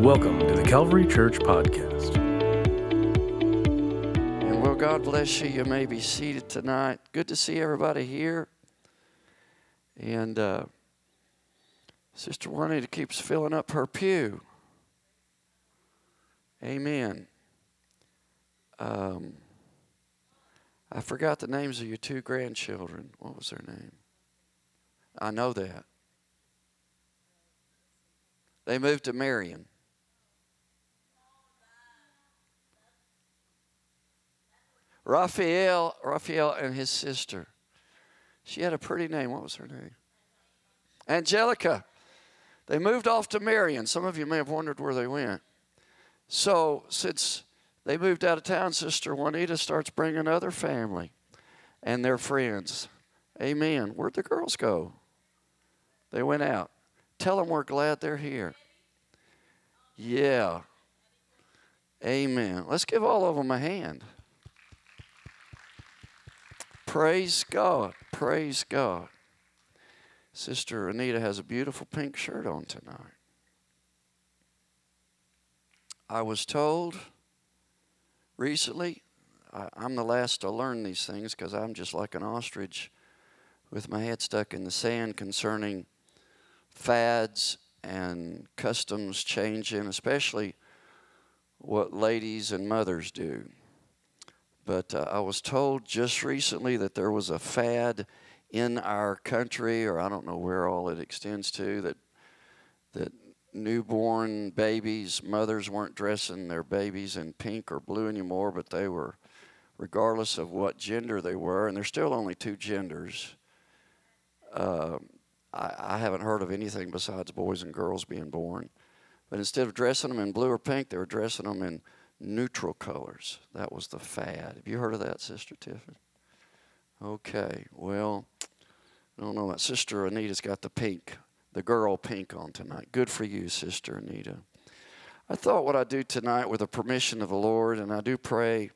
Welcome to the Calvary Church Podcast. And well, God bless you. You may be seated tonight. Good to see everybody here. And uh, Sister Juanita keeps filling up her pew. Amen. Um, I forgot the names of your two grandchildren. What was their name? I know that. They moved to Marion. Raphael, Raphael and his sister. She had a pretty name. What was her name? Angelica. They moved off to Marion. Some of you may have wondered where they went. So, since they moved out of town, Sister Juanita starts bringing other family and their friends. Amen. Where'd the girls go? They went out. Tell them we're glad they're here. Yeah. Amen. Let's give all of them a hand. Praise God. Praise God. Sister Anita has a beautiful pink shirt on tonight. I was told recently, I, am the last to learn these things because I'm just like an ostrich with my head stuck in the sand concerning fads and customs changing, especially what ladies and mothers do. But uh, I was told just recently that there was a fad in our country, or I don't know where all it extends to, that that newborn babies, mothers weren't dressing their babies in pink or blue anymore, but they were, regardless of what gender they were, and there's still only two genders. Uh, I, I haven't heard of anything besides boys and girls being born. But instead of dressing them in blue or pink, they were dressing them in neutral colors. That was the fad. Have you heard of that, Sister Tiffany? Okay, well, I don't know. Sister Anita's got the pink, the girl pink on tonight. Good for you, Sister Anita. I thought what I'd do tonight with the permission of the Lord, and I do pray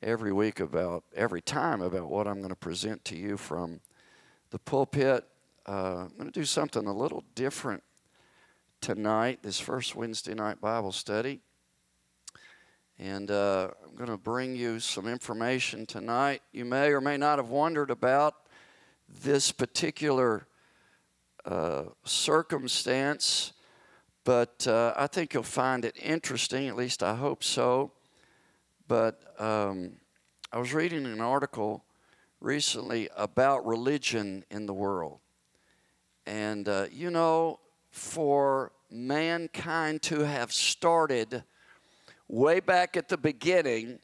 every week about, every time about what I'm going to present to you from the pulpit. Uh, I'm going to do something a little different tonight, this first Wednesday night Bible study. And uh, I'm going to bring you some information tonight. You may or may not have wondered about this particular uh, circumstance, but uh, I think you'll find it interesting, at least I hope so. But um, I was reading an article recently about religion in the world. And, uh, you know, for mankind to have started way back at the beginning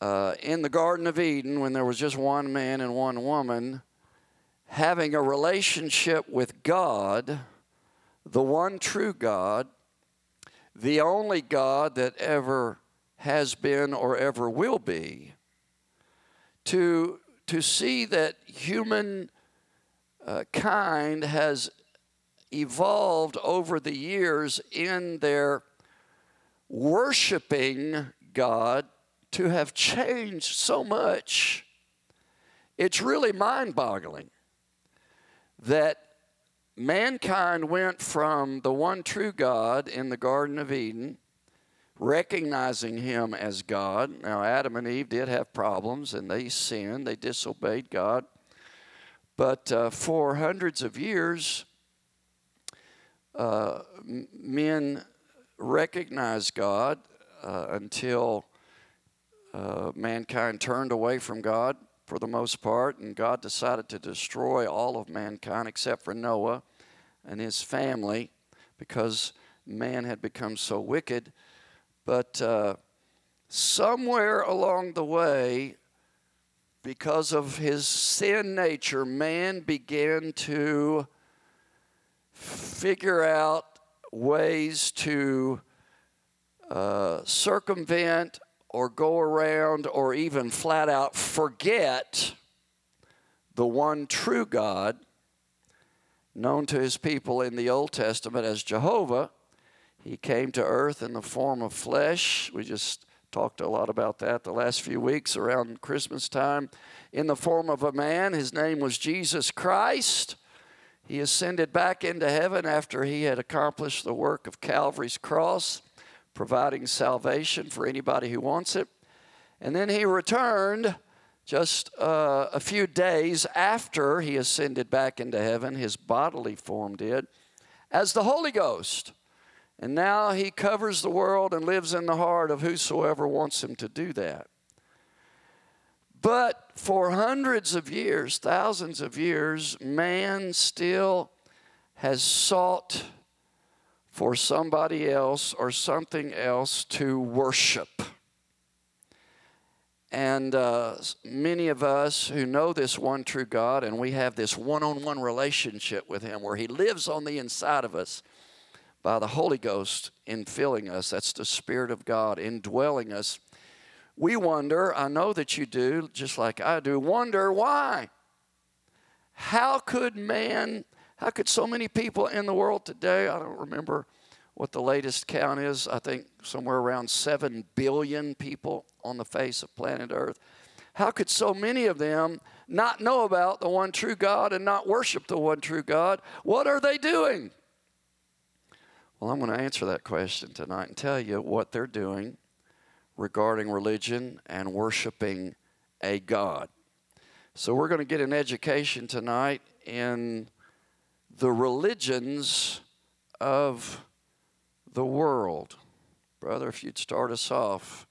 uh, in the Garden of Eden when there was just one man and one woman having a relationship with God, the one true God, the only God that ever has been or ever will be, to, to see that human uh, kind has evolved over the years in their worshiping God to have changed so much, it's really mind boggling that mankind went from the one true God in the Garden of Eden, recognizing Him as God. Now, Adam and Eve did have problems and they sinned, they disobeyed God. But uh, for hundreds of years, uh, men recognized God uh, until uh, mankind turned away from God for the most part, and God decided to destroy all of mankind except for Noah and his family because man had become so wicked. But uh, somewhere along the way, because of his sin nature, man began to figure out ways to uh, circumvent or go around or even flat out forget the one true God known to his people in the Old Testament as Jehovah. He came to earth in the form of flesh. We just talked a lot about that the last few weeks around Christmas time. In the form of a man, his name was Jesus Christ. he ascended back into heaven after he had accomplished the work of Calvary's cross, providing salvation for anybody who wants it. And then he returned just uh, a few days after he ascended back into heaven, his bodily form did, as the Holy Ghost. And now he covers the world and lives in the heart of whosoever wants him to do that. But for hundreds of years, thousands of years, man still has sought for somebody else or something else to worship. And uh, many of us who know this one true God and we have this one on one relationship with Him where He lives on the inside of us by the Holy Ghost infilling us, that's the Spirit of God indwelling us. We wonder, I know that you do, just like I do, wonder why. How could man, how could so many people in the world today, I don't remember what the latest count is, I think somewhere around 7 billion people on the face of planet Earth. How could so many of them not know about the one true God and not worship the one true God? What are they doing? Well, I'm going to answer that question tonight and tell you what they're doing regarding religion and worshiping a God. So, we're going to get an education tonight in the religions of the world. Brother, if you'd start us off.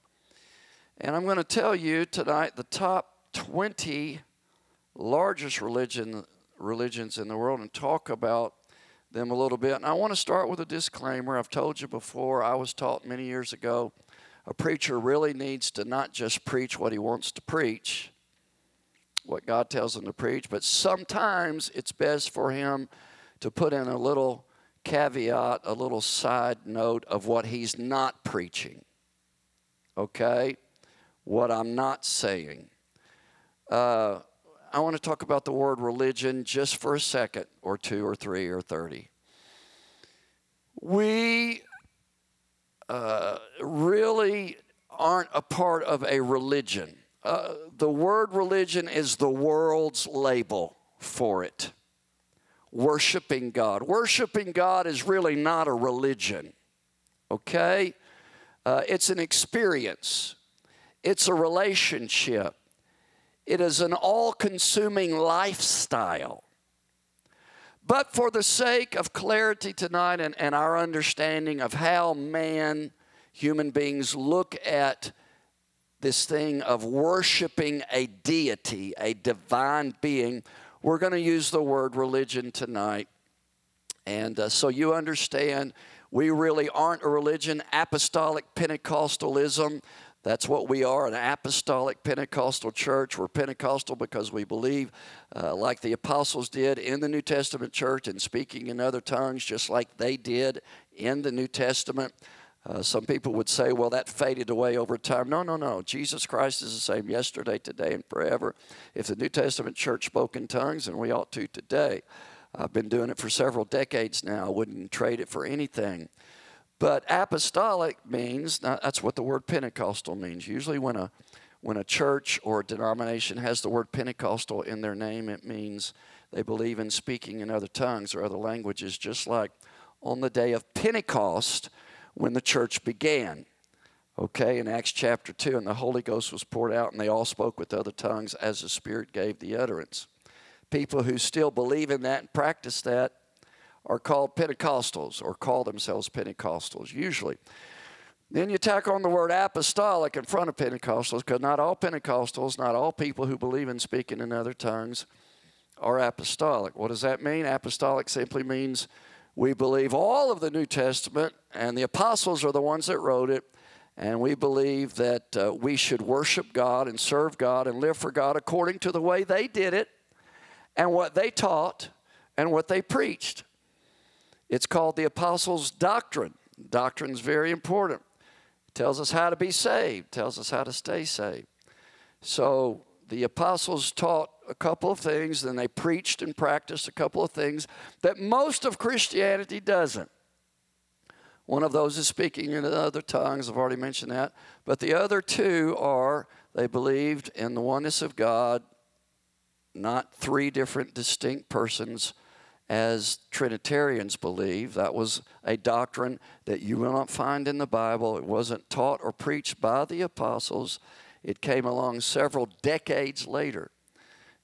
And I'm going to tell you tonight the top 20 largest religion, religions in the world and talk about them a little bit. And I want to start with a disclaimer. I've told you before, I was taught many years ago a preacher really needs to not just preach what he wants to preach, what God tells him to preach, but sometimes it's best for him to put in a little caveat, a little side note of what he's not preaching. Okay? What I'm not saying. Uh, I want to talk about the word religion just for a second, or two, or three, or 30. We uh, really aren't a part of a religion. Uh, the word religion is the world's label for it worshiping God. Worshiping God is really not a religion, okay? Uh, it's an experience, it's a relationship, it is an all consuming lifestyle. But for the sake of clarity tonight and, and our understanding of how man, human beings, look at this thing of worshiping a deity, a divine being, we're going to use the word religion tonight. And uh, so you understand, we really aren't a religion. Apostolic Pentecostalism, that's what we are an apostolic Pentecostal church. We're Pentecostal because we believe, uh, like the apostles did in the New Testament church, and speaking in other tongues, just like they did in the New Testament. Uh, some people would say, well, that faded away over time. No, no, no. Jesus Christ is the same yesterday, today, and forever. If the New Testament church spoke in tongues, and we ought to today. I've been doing it for several decades now. I wouldn't trade it for anything. But apostolic means that's what the word Pentecostal means. Usually, when a when a church or a denomination has the word Pentecostal in their name, it means they believe in speaking in other tongues or other languages, just like on the day of Pentecost when the church began. Okay, in Acts chapter 2, and the Holy Ghost was poured out, and they all spoke with other tongues as the Spirit gave the utterance. People who still believe in that and practice that are called Pentecostals or call themselves Pentecostals, usually. Then you tack on the word apostolic in front of Pentecostals because not all Pentecostals, not all people who believe in speaking in other tongues are apostolic. What does that mean? Apostolic simply means we believe all of the New Testament, and the apostles are the ones that wrote it. And we believe that uh, we should worship God and serve God and live for God according to the way they did it and what they taught and what they preached. It's called the apostles' doctrine. Doctrine is very important. It tells us how to be saved, tells us how to stay saved. So the apostles taught a couple of things, then they preached and practiced a couple of things that most of Christianity doesn't. One of those is speaking in other tongues, I've already mentioned that. But the other two are they believed in the oneness of God, not three different distinct persons, as Trinitarians believe. That was a doctrine that you will not find in the Bible. It wasn't taught or preached by the apostles. It came along several decades later.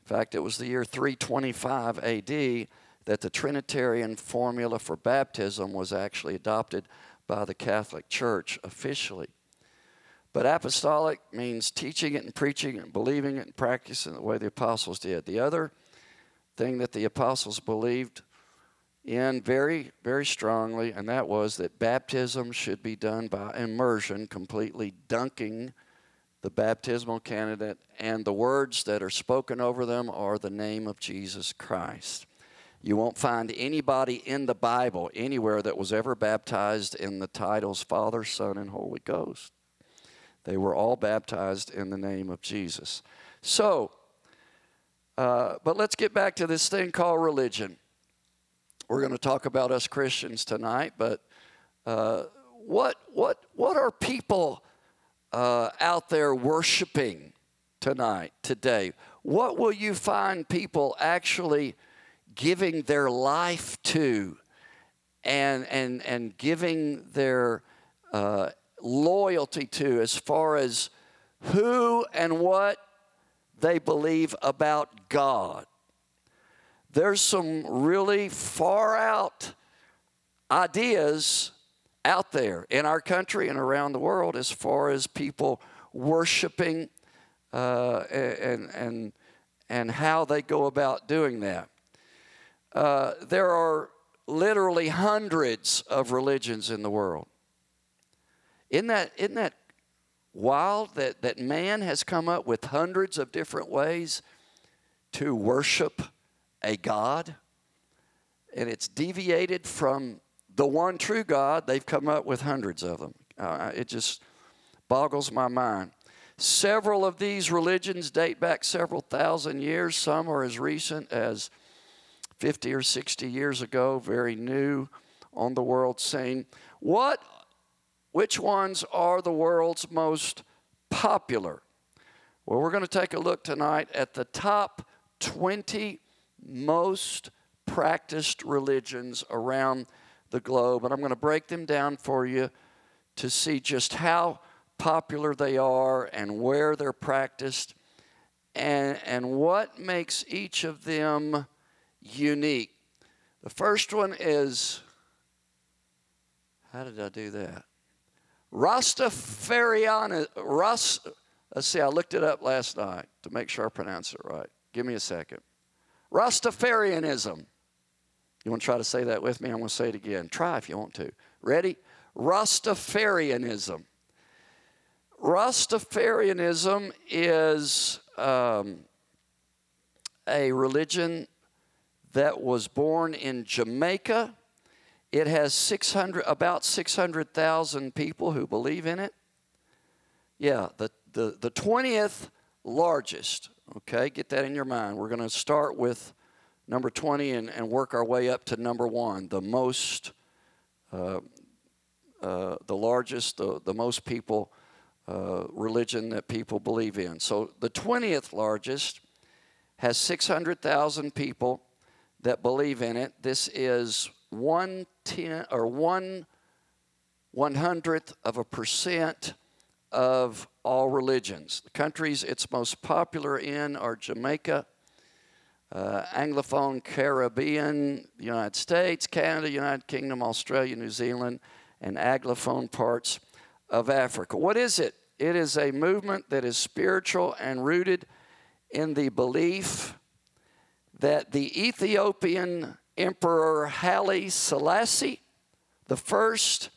In fact, it was the year 325 AD that the Trinitarian formula for baptism was actually adopted by the Catholic Church officially. But apostolic means teaching it and preaching it and believing it and practicing it the way the apostles did. The other thing that the apostles believed in very, very strongly, and that was that baptism should be done by immersion, completely dunking the baptismal candidate, and the words that are spoken over them are the name of Jesus Christ. You won't find anybody in the Bible anywhere that was ever baptized in the titles Father, Son, and Holy Ghost. They were all baptized in the name of Jesus. So, uh, but let's get back to this thing called religion. We're going to talk about us Christians tonight, but uh, what, what, what are people uh, out there worshiping tonight, today? What will you find people actually giving their life to and, and, and giving their uh, loyalty to as far as who and what they believe about God. There's some really far out ideas out there in our country and around the world as far as people worshiping uh, and, and, and how they go about doing that. Uh, there are literally hundreds of religions in the world. Isn't that, isn't that wild that, that man has come up with hundreds of different ways to worship a God? And it's deviated from the one true God. They've come up with hundreds of them. Uh, it just boggles my mind. Several of these religions date back several thousand years. Some are as recent as 50 or 60 years ago, very new on the world scene. What which ones are the world's most popular? Well, we're going to take a look tonight at the top 20 most practiced religions around the globe, and I'm going to break them down for you to see just how popular they are and where they're practiced and, and what makes each of them unique. The first one is how did I do that? Rastafarian, Rast, let's see, I looked it up last night to make sure I pronounce it right. Give me a second. Rastafarianism. You want to try to say that with me? I'm going to say it again. Try if you want to. Ready? Rastafarianism. Rastafarianism is um, a religion that was born in Jamaica it has 600, about 600,000 people who believe in it. Yeah, the, the, the 20th largest. Okay, get that in your mind. We're going to start with number 20 and, and work our way up to number one, the most, uh, uh, the largest, the, the most people uh, religion that people believe in. So the 20th largest has 600,000 people that believe in it. This is one ten or one one hundredth of a percent of all religions. The countries it's most popular in are Jamaica, uh, Anglophone Caribbean, United States, Canada, United Kingdom, Australia, New Zealand, and Anglophone parts of Africa. What is it? It is a movement that is spiritual and rooted in the belief that the Ethiopian Emperor Haile Selassie the first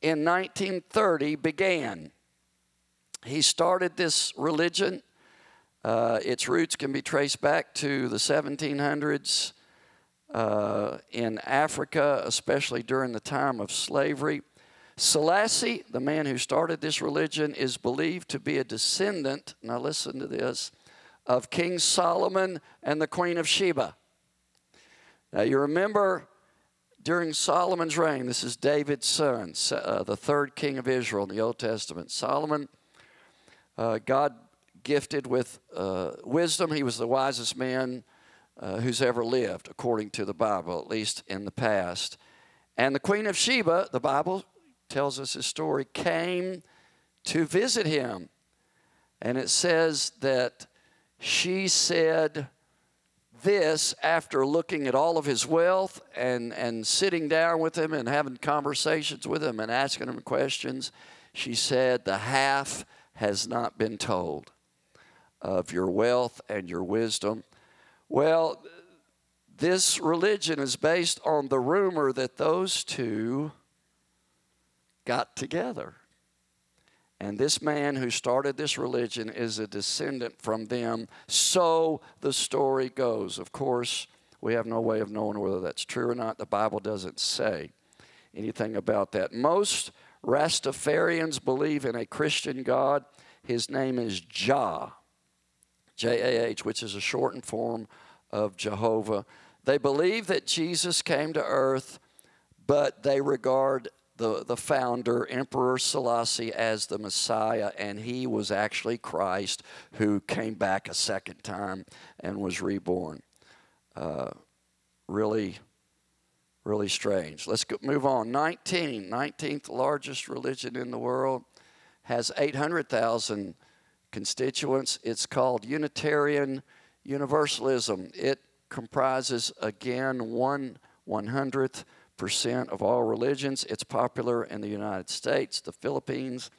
in 1930 began. He started this religion. Uh, its roots can be traced back to the 1700s uh, in Africa, especially during the time of slavery. Selassie, the man who started this religion, is believed to be a descendant, now listen to this, of King Solomon and the Queen of Sheba. Now, you remember during Solomon's reign, this is David's son, uh, the third king of Israel in the Old Testament. Solomon, uh, God gifted with uh, wisdom. He was the wisest man uh, who's ever lived, according to the Bible, at least in the past. And the Queen of Sheba, the Bible tells us his story, came to visit him. And it says that she said this after looking at all of his wealth and, and sitting down with him and having conversations with him and asking him questions. She said, The half has not been told of your wealth and your wisdom. Well, this religion is based on the rumor that those two got together. And this man who started this religion is a descendant from them. So the story goes. Of course, we have no way of knowing whether that's true or not. The Bible doesn't say anything about that. Most Rastafarians believe in a Christian God. His name is Jah, J A H, which is a shortened form of Jehovah. They believe that Jesus came to earth, but they regard the, the founder, Emperor Selassie, as the Messiah, and he was actually Christ who came back a second time and was reborn. Uh, really, really strange. Let's go, move on. 19, 19th largest religion in the world, has 800,000 constituents. It's called Unitarian Universalism. It comprises, again, one one hundredth percent of all religions. It's popular in the United States, the Philippines,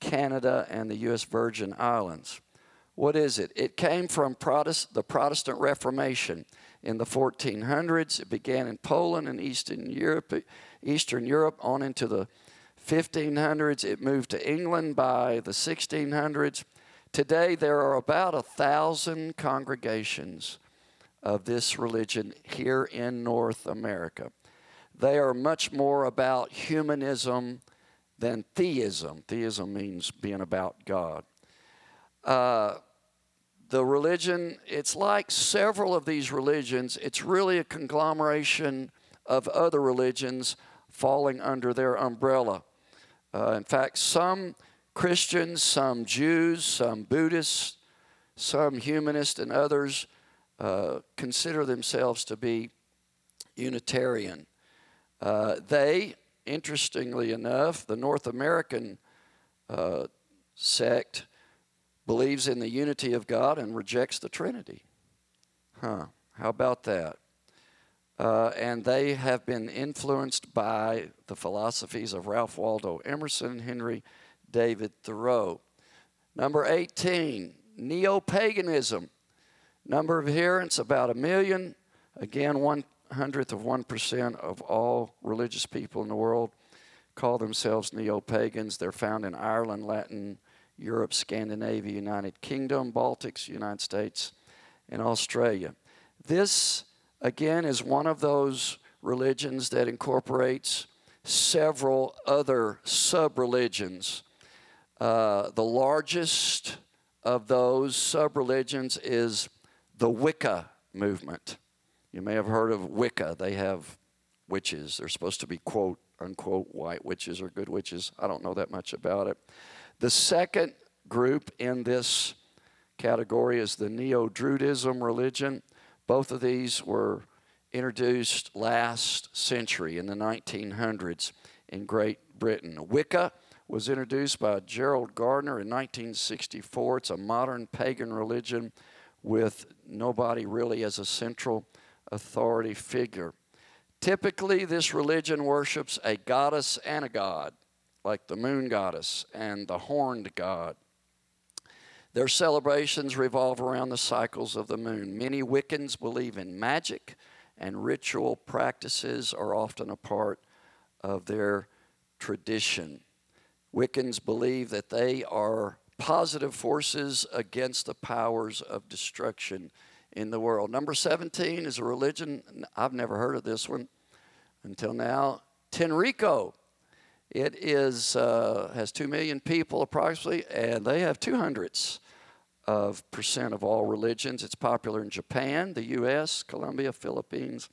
Canada, and the U.S. Virgin Islands. What is it? It came from Protest, the Protestant Reformation in the 1400s. It began in Poland and Eastern Europe, Eastern Europe on into the 1500s. It moved to England by the 1600s. Today, there are about a thousand congregations of this religion here in North America. They are much more about humanism than theism. Theism means being about God. Uh, the religion, it's like several of these religions, it's really a conglomeration of other religions falling under their umbrella. Uh, in fact, some Christians, some Jews, some Buddhists, some humanists, and others uh, consider themselves to be Unitarian. Uh, they, interestingly enough, the North American uh, sect believes in the unity of God and rejects the Trinity. Huh, how about that? Uh, and they have been influenced by the philosophies of Ralph Waldo Emerson and Henry David Thoreau. Number 18, neo paganism. Number of adherents about a million. Again, one hundredth of 1% of all religious people in the world call themselves neo pagans. They're found in Ireland, Latin Europe, Scandinavia, United Kingdom, Baltics, United States, and Australia. This, again, is one of those religions that incorporates several other sub religions. Uh, the largest of those sub religions is the Wicca movement. You may have heard of Wicca. They have witches. They're supposed to be, quote, unquote, white witches or good witches. I don't know that much about it. The second group in this category is the Neo Druidism religion. Both of these were introduced last century in the 1900s in Great Britain. Wicca was introduced by Gerald Gardner in 1964. It's a modern pagan religion with nobody really as a central authority figure. Typically, this religion worships a goddess and a god, like the moon goddess and the horned god. Their celebrations revolve around the cycles of the moon. Many Wiccans believe in magic, and ritual practices are often a part of their tradition. Wiccans believe that they are positive forces against the powers of destruction in the world. Number 17 is a religion, I've never heard of this one until now. Tenrikyo. It is, uh, has 2 million people approximately, and they have two hundredths of percent of all religions. It's popular in Japan, the U.S., Colombia, Philippines,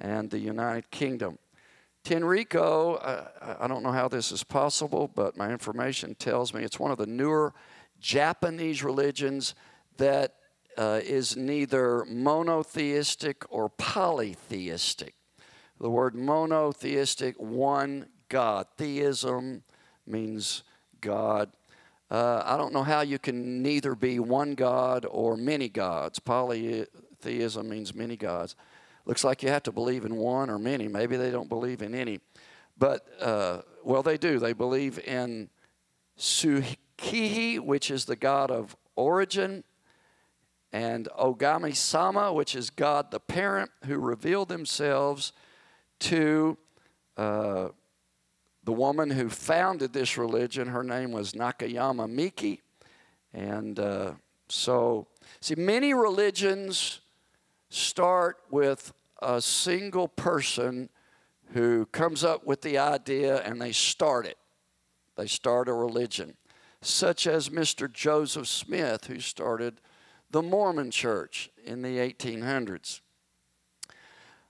and the United Kingdom. Tenrikyo, uh, I don't know how this is possible, but my information tells me it's one of the newer Japanese religions that uh, is neither monotheistic or polytheistic. The word monotheistic, one God. Theism means God. Uh, I don't know how you can neither be one God or many gods. Polytheism means many gods. Looks like you have to believe in one or many. Maybe they don't believe in any. But, uh, well, they do. They believe in Tsukihi, which is the God of origin, and Ogami Sama, which is God the parent, who revealed themselves to uh, the woman who founded this religion. Her name was Nakayama Miki. And uh, so, see, many religions start with a single person who comes up with the idea and they start it. They start a religion, such as Mr. Joseph Smith, who started the Mormon church in the 1800s.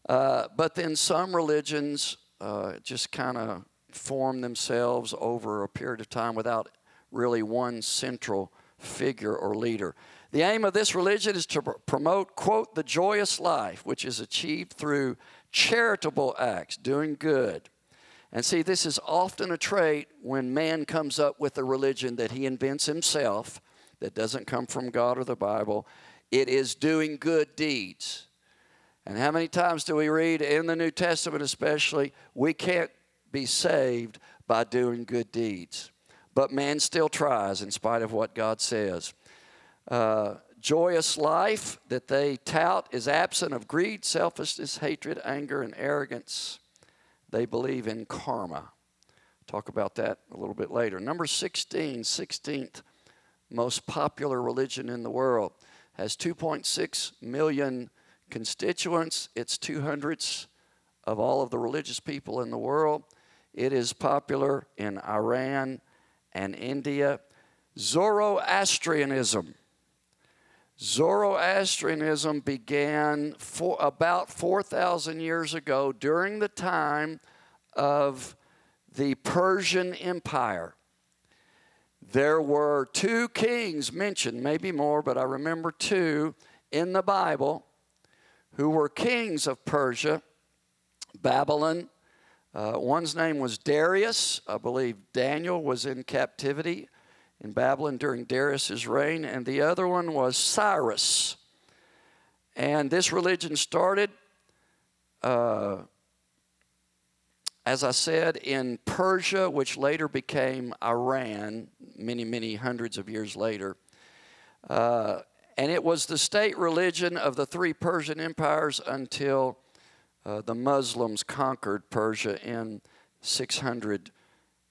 Uh, but then some religions uh, just kind of form themselves over a period of time without really one central figure or leader. The aim of this religion is to promote, quote, the joyous life, which is achieved through charitable acts, doing good. And see, this is often a trait when man comes up with a religion that he invents himself that doesn't come from God or the Bible. It is doing good deeds. And how many times do we read in the New Testament, especially, we can't be saved by doing good deeds? But man still tries in spite of what God says. Uh, joyous life that they tout is absent of greed, selfishness, hatred, anger, and arrogance. They believe in karma. Talk about that a little bit later. Number 16, 16th most popular religion in the world, has 2.6 million constituents. It's two hundredths of all of the religious people in the world. It is popular in Iran and India. Zoroastrianism. Zoroastrianism began for about 4,000 years ago during the time of the Persian Empire. There were two kings mentioned, maybe more, but I remember two in the Bible who were kings of Persia, Babylon. Uh, one's name was Darius. I believe Daniel was in captivity in Babylon during Darius's reign, and the other one was Cyrus. And this religion started uh, as I said, in Persia, which later became Iran, many, many hundreds of years later, uh, and it was the state religion of the three Persian empires until uh, the Muslims conquered Persia in 600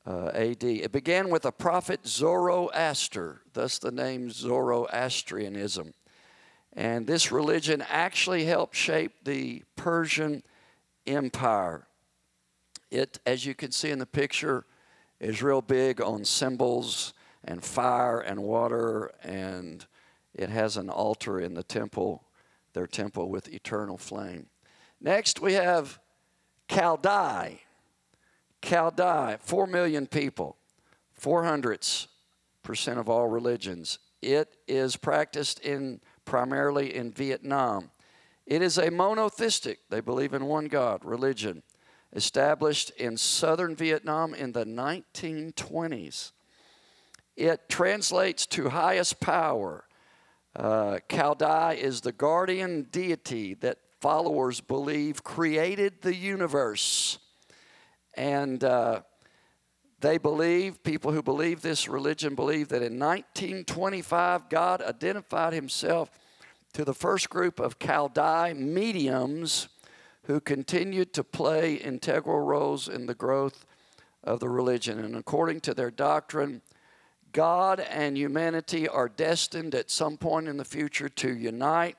uh, AD. It began with a prophet Zoroaster, thus the name Zoroastrianism. And this religion actually helped shape the Persian Empire. It, as you can see in the picture, is real big on symbols and fire and water, and it has an altar in the temple, their temple with eternal flame. Next, we have Cao Dai. Chaldai, four million people, four hundredths percent of all religions. It is practiced in primarily in Vietnam. It is a monotheistic, they believe in one God, religion established in southern Vietnam in the 1920s. It translates to highest power. Uh, is the guardian deity that followers believe created the universe. And uh, they believe, people who believe this religion believe that in 1925, God identified himself to the first group of Cao Dai mediums who continued to play integral roles in the growth of the religion. And according to their doctrine, God and humanity are destined at some point in the future to unite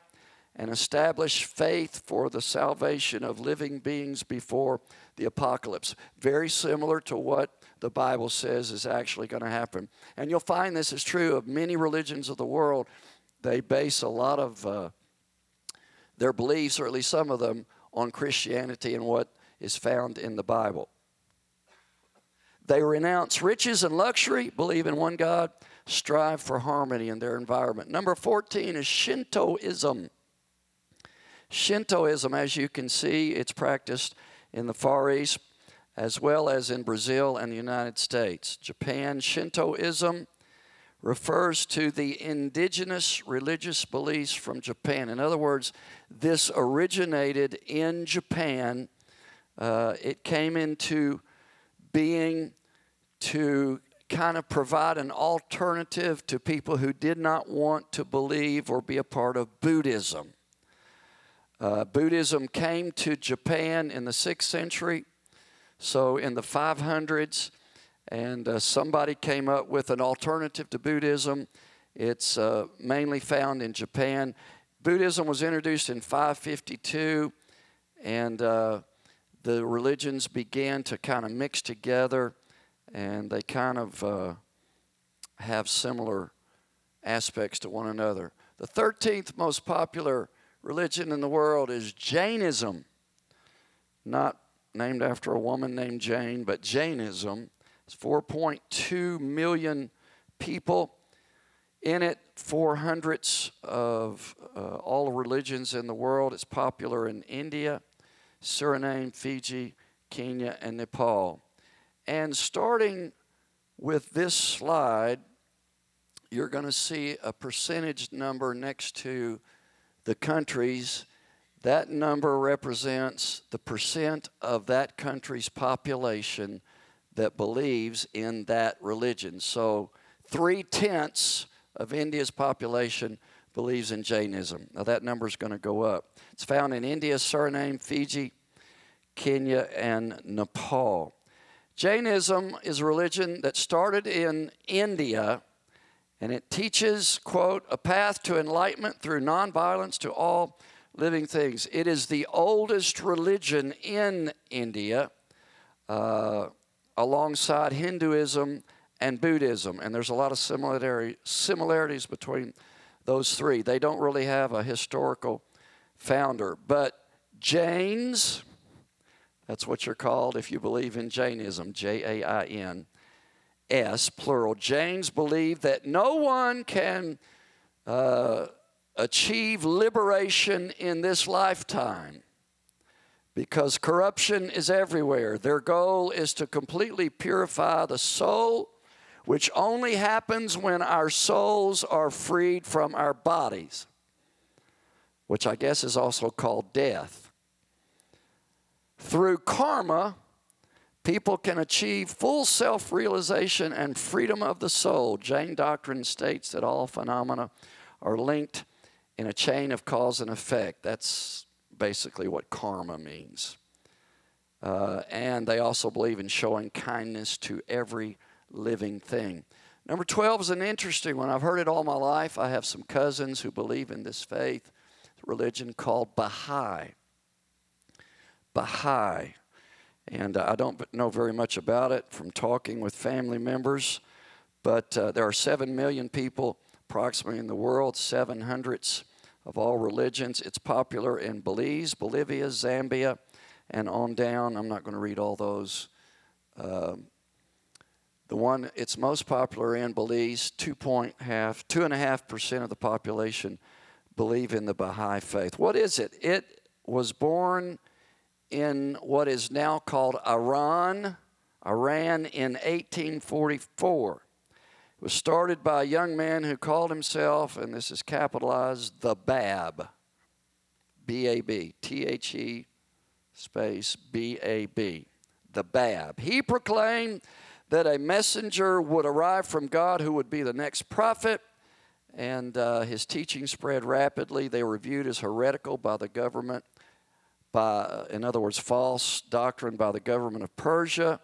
and establish faith for the salvation of living beings before the apocalypse. Very similar to what the Bible says is actually going to happen. And you'll find this is true of many religions of the world. They base a lot of uh, their beliefs, or at least some of them, on Christianity and what is found in the Bible. They renounce riches and luxury, believe in one God, strive for harmony in their environment. Number 14 is Shintoism. Shintoism, as you can see, it's practiced in the Far East as well as in Brazil and the United States. Japan, Shintoism refers to the indigenous religious beliefs from Japan. In other words, this originated in Japan. Uh, it came into being to kind of provide an alternative to people who did not want to believe or be a part of Buddhism. Uh, Buddhism came to Japan in the 6th century, so in the 500s, and uh, somebody came up with an alternative to Buddhism. It's uh, mainly found in Japan. Buddhism was introduced in 552, and uh, the religions began to kind of mix together, and they kind of uh, have similar aspects to one another. The 13th most popular religion in the world is Jainism, not named after a woman named Jane, but Jainism. It's 4.2 million people in it, four hundredths of uh, all religions in the world. It's popular in India, Suriname, Fiji, Kenya, and Nepal. And starting with this slide, you're going to see a percentage number next to the countries. That number represents the percent of that country's population that believes in that religion. So, three tenths of India's population believes in Jainism. Now, that number is going to go up. It's found in India, Suriname, Fiji, Kenya, and Nepal. Jainism is a religion that started in India and it teaches, quote, a path to enlightenment through nonviolence to all living things. It is the oldest religion in India. Uh, alongside Hinduism and Buddhism. And there's a lot of similarity, similarities between those three. They don't really have a historical founder. But Jains, that's what you're called if you believe in Jainism, J A I N S, plural. Jains believe that no one can uh, achieve liberation in this lifetime because corruption is everywhere. Their goal is to completely purify the soul, which only happens when our souls are freed from our bodies, which I guess is also called death. Through karma, people can achieve full self realization and freedom of the soul. Jain doctrine states that all phenomena are linked in a chain of cause and effect. That's basically what karma means. Uh, and they also believe in showing kindness to every living thing. Number 12 is an interesting one. I've heard it all my life. I have some cousins who believe in this faith religion called Baha'i. Baha'i. And I don't know very much about it from talking with family members, but uh, there are 7 million people approximately in the world, seven hundredths of all religions. It's popular in Belize, Bolivia, Zambia, and on down. I'm not going to read all those. Uh, the one it's most popular in Belize, two point half, two and a half percent of the population believe in the Baha'i faith. What is it? It was born in what is now called Iran, Iran in 1844. Was started by a young man who called himself, and this is capitalized, the Bab. B A B. T H E space B A B. The Bab. He proclaimed that a messenger would arrive from God who would be the next prophet, and uh, his teaching spread rapidly. They were viewed as heretical by the government, by, in other words, false doctrine by the government of Persia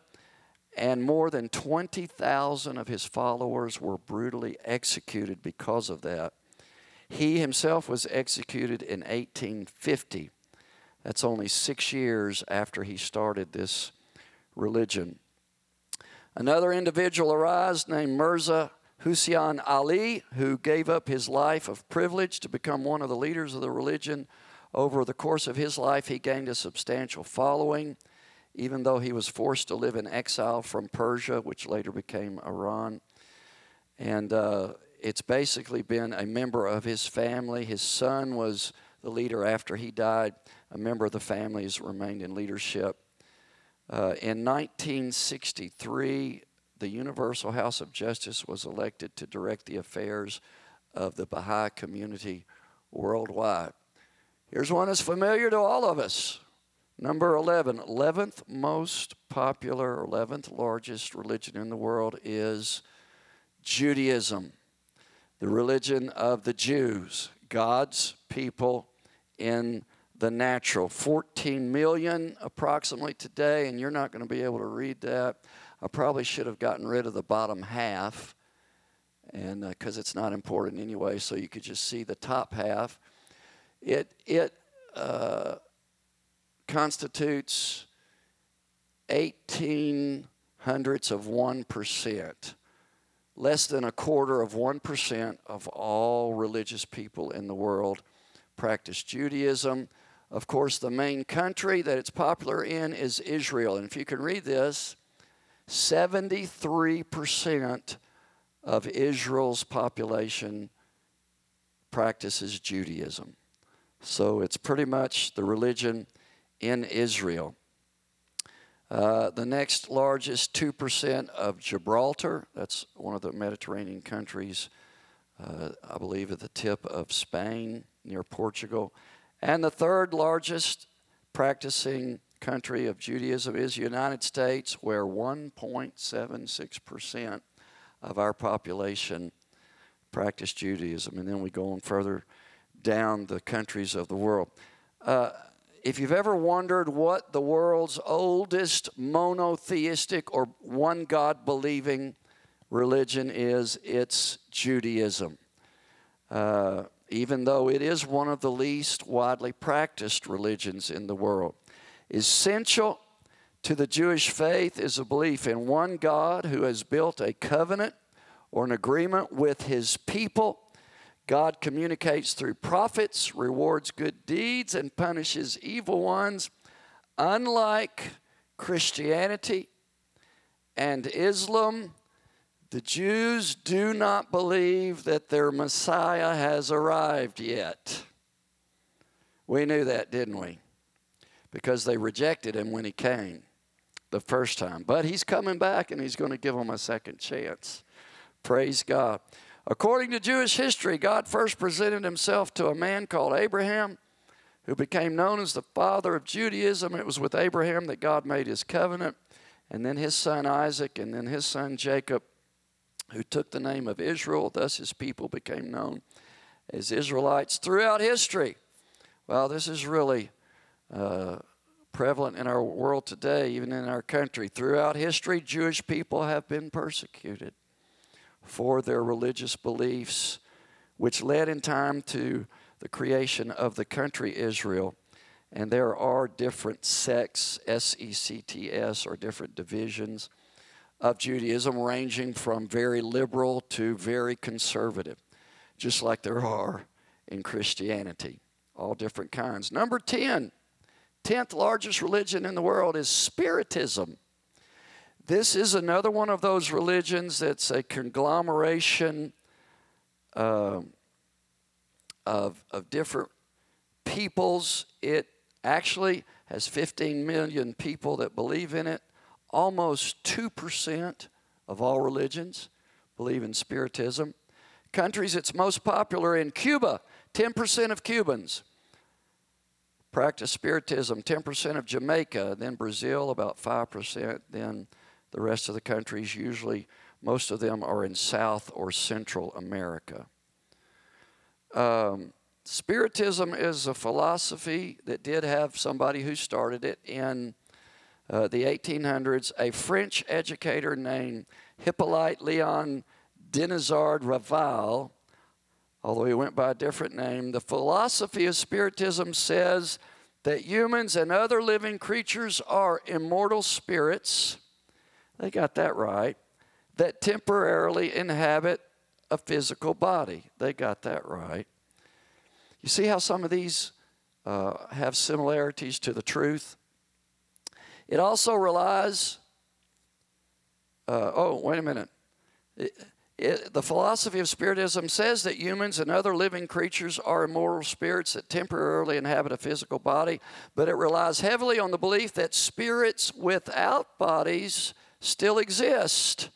and more than 20,000 of his followers were brutally executed because of that. He himself was executed in 1850. That's only six years after he started this religion. Another individual arose named Mirza Hussein Ali, who gave up his life of privilege to become one of the leaders of the religion. Over the course of his life, he gained a substantial following even though he was forced to live in exile from Persia, which later became Iran. And uh, it's basically been a member of his family. His son was the leader after he died. A member of the family has remained in leadership. Uh, in 1963, the Universal House of Justice was elected to direct the affairs of the Baha'i community worldwide. Here's one that's familiar to all of us. Number 11, 11th most popular, 11th largest religion in the world is Judaism, the religion of the Jews, God's people in the natural. 14 million approximately today, and you're not going to be able to read that. I probably should have gotten rid of the bottom half, and because uh, it's not important anyway, so you could just see the top half. It it uh, constitutes 18 hundredths of one percent, less than a quarter of one percent of all religious people in the world practice Judaism. Of course, the main country that it's popular in is Israel. And if you can read this, 73% of Israel's population practices Judaism. So it's pretty much the religion in Israel. Uh, the next largest, 2% of Gibraltar, that's one of the Mediterranean countries, uh, I believe at the tip of Spain near Portugal. And the third largest practicing country of Judaism is the United States, where 1.76% of our population practice Judaism. And then we go on further down the countries of the world. Uh, if you've ever wondered what the world's oldest monotheistic or one God believing religion is, it's Judaism. Uh, even though it is one of the least widely practiced religions in the world. Essential to the Jewish faith is a belief in one God who has built a covenant or an agreement with his people. God communicates through prophets, rewards good deeds, and punishes evil ones. Unlike Christianity and Islam, the Jews do not believe that their Messiah has arrived yet. We knew that, didn't we? because they rejected him when he came the first time. But he's coming back and he's going to give them a second chance. Praise God. According to Jewish history, God first presented himself to a man called Abraham, who became known as the father of Judaism. It was with Abraham that God made his covenant, and then his son Isaac, and then his son Jacob, who took the name of Israel. Thus, his people became known as Israelites throughout history. Well, this is really uh, prevalent in our world today, even in our country. Throughout history, Jewish people have been persecuted for their religious beliefs, which led in time to the creation of the country Israel. And there are different sects, S E C T S, or different divisions of Judaism, ranging from very liberal to very conservative, just like there are in Christianity, all different kinds. Number 10 10th largest religion in the world is Spiritism. This is another one of those religions that's a conglomeration uh, of, of different peoples. It actually has 15 million people that believe in it. Almost 2% of all religions believe in Spiritism. Countries it's most popular in Cuba, 10% of Cubans practice Spiritism, 10% of Jamaica, then Brazil, about 5%, then the rest of the countries, usually most of them are in South or Central America. Um, Spiritism is a philosophy that did have somebody who started it in uh, the 1800s, a French educator named Hippolyte Leon Denizard Rivail although he went by a different name. The philosophy of Spiritism says that humans and other living creatures are immortal spirits. They got that right. That temporarily inhabit a physical body. They got that right. You see how some of these uh, have similarities to the truth? It also relies, uh, oh, wait a minute. It, it, the philosophy of Spiritism says that humans and other living creatures are immortal spirits that temporarily inhabit a physical body, but it relies heavily on the belief that spirits without bodies still exist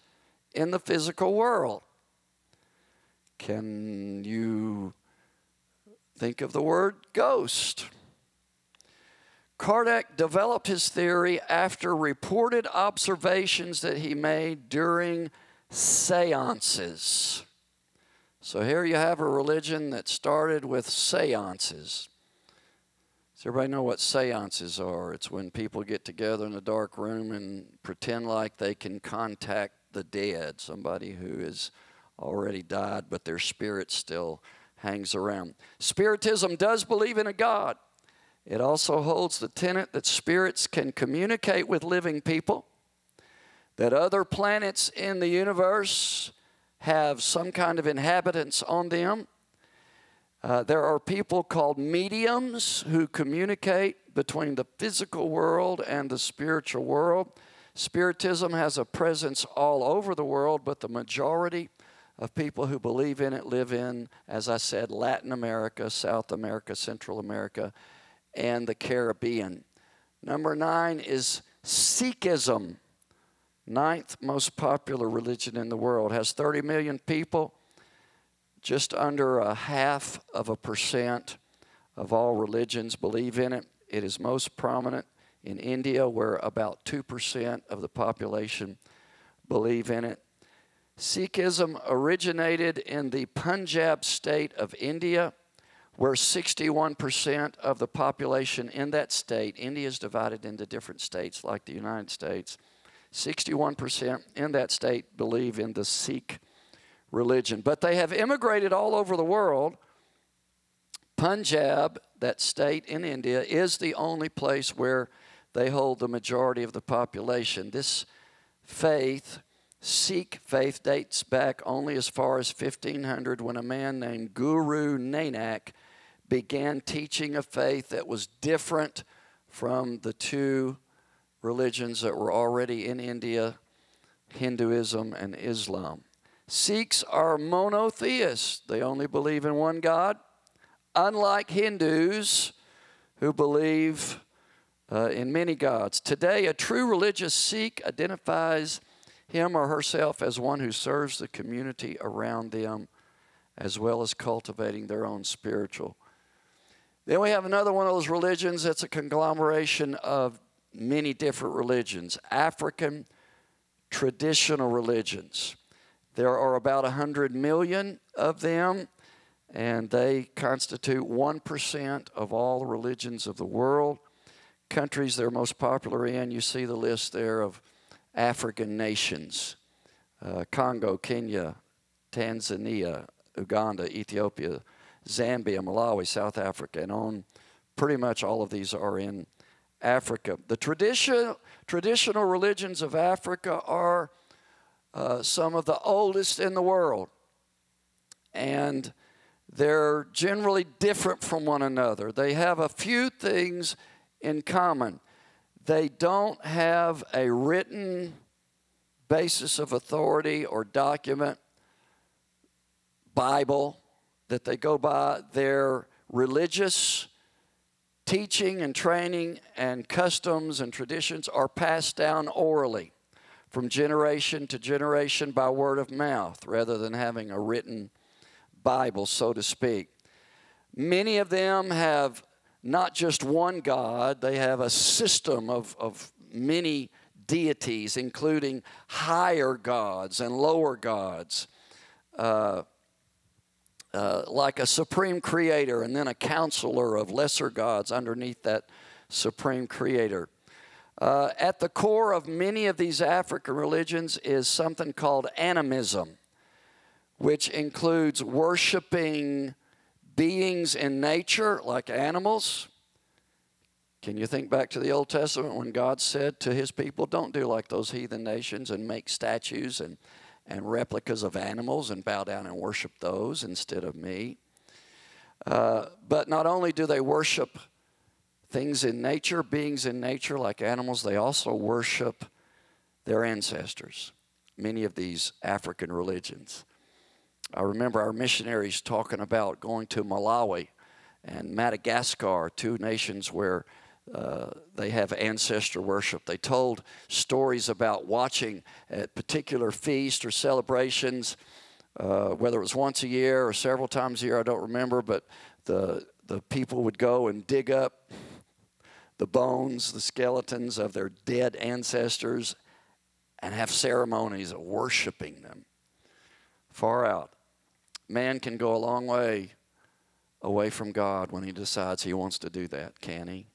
in the physical world. Can you think of the word ghost? Kardec developed his theory after reported observations that he made during seances. So here you have a religion that started with seances. Does everybody know what seances are? It's when people get together in a dark room and pretend like they can contact the dead, somebody who has already died, but their spirit still hangs around. Spiritism does believe in a God. It also holds the tenet that spirits can communicate with living people that other planets in the universe have some kind of inhabitants on them. Uh, there are people called mediums who communicate between the physical world and the spiritual world. Spiritism has a presence all over the world, but the majority of people who believe in it live in, as I said, Latin America, South America, Central America, and the Caribbean. Number nine is Sikhism ninth most popular religion in the world, has 30 million people, just under a half of a percent of all religions believe in it. It is most prominent in India, where about 2% of the population believe in it. Sikhism originated in the Punjab state of India, where 61% of the population in that state, India is divided into different states like the United States, 61% in that state believe in the Sikh religion. But they have immigrated all over the world. Punjab, that state in India, is the only place where they hold the majority of the population. This faith, Sikh faith, dates back only as far as 1500 when a man named Guru Nanak began teaching a faith that was different from the two religions that were already in India Hinduism and Islam. Sikhs are monotheists, they only believe in one God, unlike Hindus who believe uh, in many gods. Today, a true religious Sikh identifies him or herself as one who serves the community around them as well as cultivating their own spiritual. Then we have another one of those religions that's a conglomeration of many different religions, African traditional religions. There are about 100 million of them, and they constitute 1% of all religions of the world. Countries they're most popular in, you see the list there of African nations uh, Congo, Kenya, Tanzania, Uganda, Ethiopia, Zambia, Malawi, South Africa, and on. Pretty much all of these are in Africa. The tradition, traditional religions of Africa are uh, some of the oldest in the world. And they're generally different from one another. They have a few things in common. They don't have a written basis of authority or document, Bible, that they go by. They're religious teaching and training and customs and traditions are passed down orally from generation to generation by word of mouth rather than having a written Bible, so to speak. Many of them have not just one God, they have a system of, of many deities, including higher gods and lower gods. Uh, uh, like a supreme creator and then a counselor of lesser gods underneath that supreme creator. Uh, at the core of many of these African religions is something called animism, which includes worshiping beings in nature like animals. Can you think back to the Old Testament when God said to his people, Don't do like those heathen nations and make statues and and replicas of animals and bow down and worship those instead of me. Uh, but not only do they worship things in nature, beings in nature like animals, they also worship their ancestors, many of these African religions. I remember our missionaries talking about going to Malawi and Madagascar, two nations where uh, they have ancestor worship. They told stories about watching at particular feasts or celebrations, uh, whether it was once a year or several times a year, I don't remember, but the, the people would go and dig up the bones, the skeletons of their dead ancestors, and have ceremonies of worshiping them. Far out. Man can go a long way away from God when he decides he wants to do that, can he?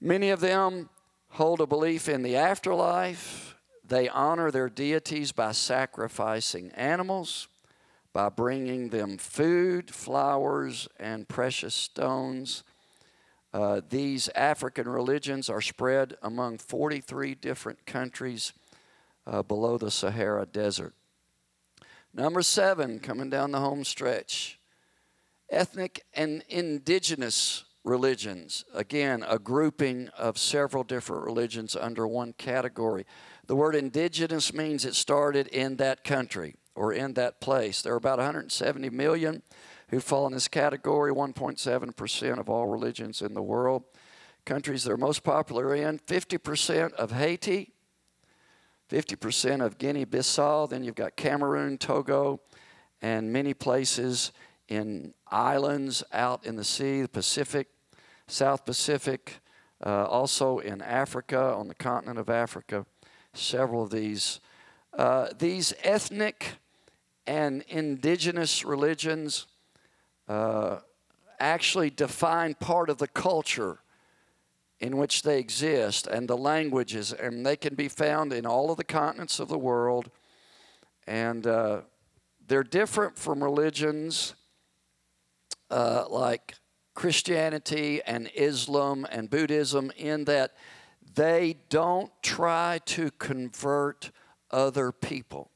Many of them hold a belief in the afterlife. They honor their deities by sacrificing animals, by bringing them food, flowers, and precious stones. Uh, these African religions are spread among 43 different countries uh, below the Sahara Desert. Number seven, coming down the home stretch ethnic and indigenous religions. Again, a grouping of several different religions under one category. The word indigenous means it started in that country or in that place. There are about 170 million who fall in this category, 1.7% of all religions in the world. Countries that are most popular in 50% of Haiti, 50% of Guinea Bissau, then you've got Cameroon, Togo, and many places in islands out in the sea, the Pacific, South Pacific, uh, also in Africa, on the continent of Africa, several of these. Uh, these ethnic and indigenous religions uh, actually define part of the culture in which they exist and the languages, and they can be found in all of the continents of the world. And uh, they're different from religions uh, like Christianity and Islam and Buddhism in that they don't try to convert other people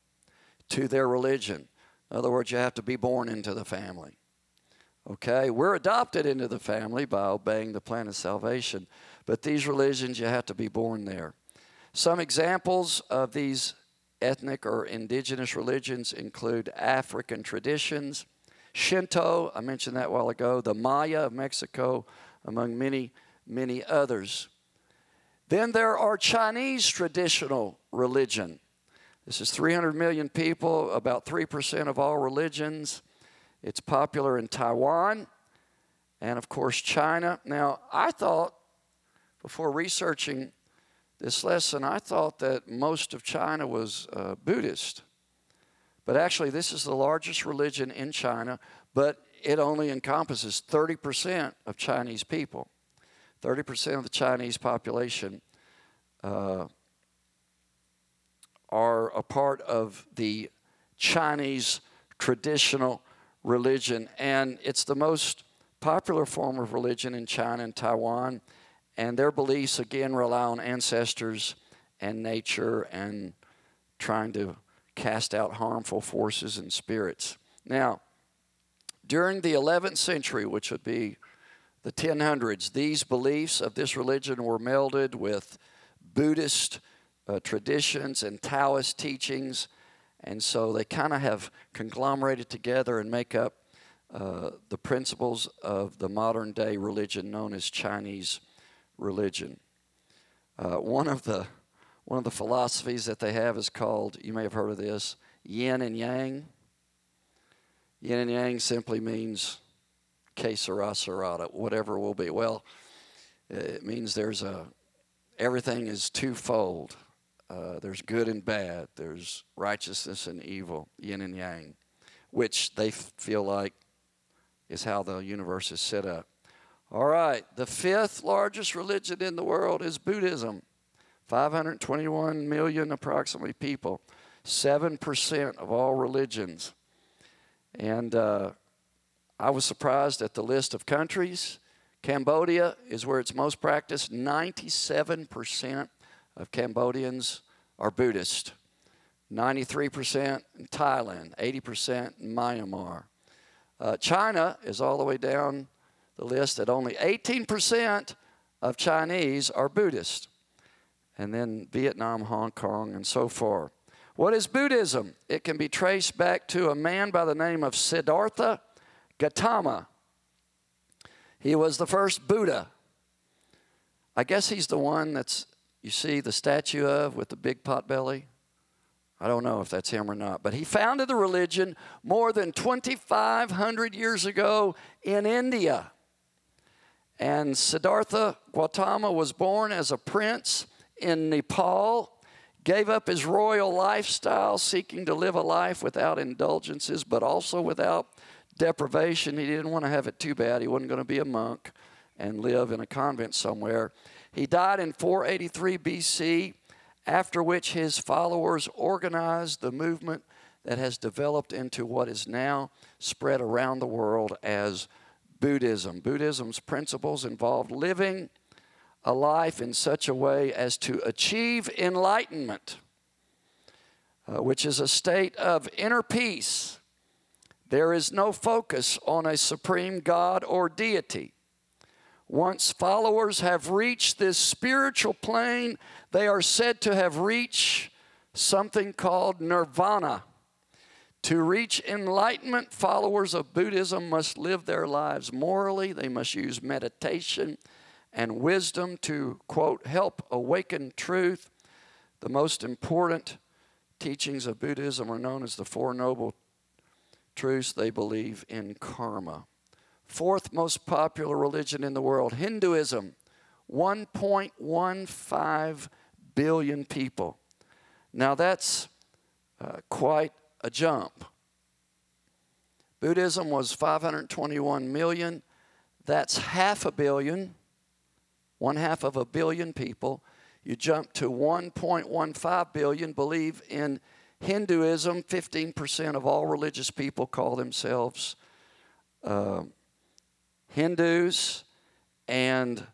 to their religion. In other words, you have to be born into the family. Okay? We're adopted into the family by obeying the plan of salvation, but these religions, you have to be born there. Some examples of these ethnic or indigenous religions include African traditions Shinto, I mentioned that a while ago, the Maya of Mexico, among many, many others. Then there are Chinese traditional religion. This is 300 million people, about 3% of all religions. It's popular in Taiwan and, of course, China. Now, I thought, before researching this lesson, I thought that most of China was uh, Buddhist. But actually, this is the largest religion in China, but it only encompasses 30% of Chinese people. 30% of the Chinese population uh, are a part of the Chinese traditional religion, and it's the most popular form of religion in China and Taiwan. And their beliefs, again, rely on ancestors and nature and trying to cast out harmful forces and spirits. Now, during the 11th century, which would be the 1000s, these beliefs of this religion were melded with Buddhist uh, traditions and Taoist teachings, and so they kind of have conglomerated together and make up uh, the principles of the modern day religion known as Chinese religion. Uh, one of the one of the philosophies that they have is called, you may have heard of this, yin and yang. Yin and yang simply means que sera, sera, whatever will be. Well, it means there's a, everything is twofold. Uh, there's good and bad. There's righteousness and evil, yin and yang, which they feel like is how the universe is set up. All right, the fifth largest religion in the world is Buddhism. 521 million approximately people, 7% of all religions. And uh, I was surprised at the list of countries. Cambodia is where it's most practiced. 97% of Cambodians are Buddhist. 93% in Thailand, 80% in Myanmar. Uh, China is all the way down the list at only 18% of Chinese are Buddhist and then Vietnam, Hong Kong, and so forth. What is Buddhism? It can be traced back to a man by the name of Siddhartha Gautama. He was the first Buddha. I guess he's the one that's, you see the statue of with the big pot belly. I don't know if that's him or not, but he founded the religion more than 2,500 years ago in India. And Siddhartha Gautama was born as a prince in Nepal, gave up his royal lifestyle, seeking to live a life without indulgences, but also without deprivation. He didn't want to have it too bad. He wasn't going to be a monk and live in a convent somewhere. He died in 483 BC, after which his followers organized the movement that has developed into what is now spread around the world as Buddhism. Buddhism's principles involve living a life in such a way as to achieve enlightenment, uh, which is a state of inner peace. There is no focus on a supreme God or deity. Once followers have reached this spiritual plane, they are said to have reached something called nirvana. To reach enlightenment, followers of Buddhism must live their lives morally. They must use meditation and wisdom to, quote, help awaken truth. The most important teachings of Buddhism are known as the Four Noble Truths. They believe in karma. Fourth most popular religion in the world, Hinduism. 1.15 billion people. Now that's uh, quite a jump. Buddhism was 521 million. That's half a billion, one half of a billion people. You jump to 1.15 billion believe in Hinduism. 15% of all religious people call themselves uh, Hindus. And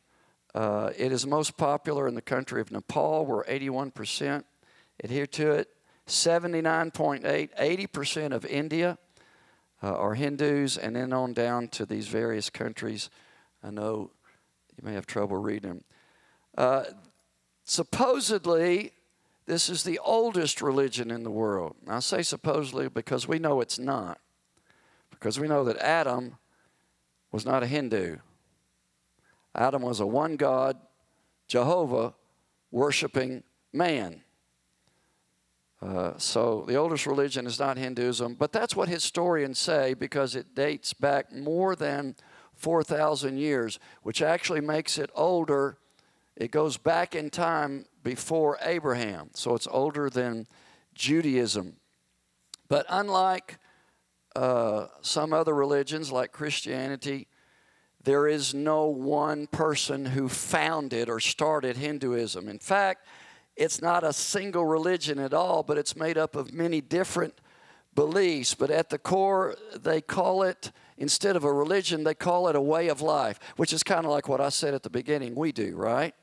uh, it is most popular in the country of Nepal, where 81% adhere to it. 79.8, 80% of India uh, are Hindus, and then on down to these various countries. I know you may have trouble reading them. Uh, supposedly, this is the oldest religion in the world. I say supposedly because we know it's not. Because we know that Adam was not a Hindu. Adam was a one God, Jehovah, worshiping man. Uh, so the oldest religion is not Hinduism, but that's what historians say because it dates back more than 4,000 years, which actually makes it older. It goes back in time before Abraham, so it's older than Judaism. But unlike uh, some other religions like Christianity, there is no one person who founded or started Hinduism. In fact, it's not a single religion at all, but it's made up of many different beliefs. But at the core, they call it, instead of a religion, they call it a way of life, which is kind of like what I said at the beginning we do, right?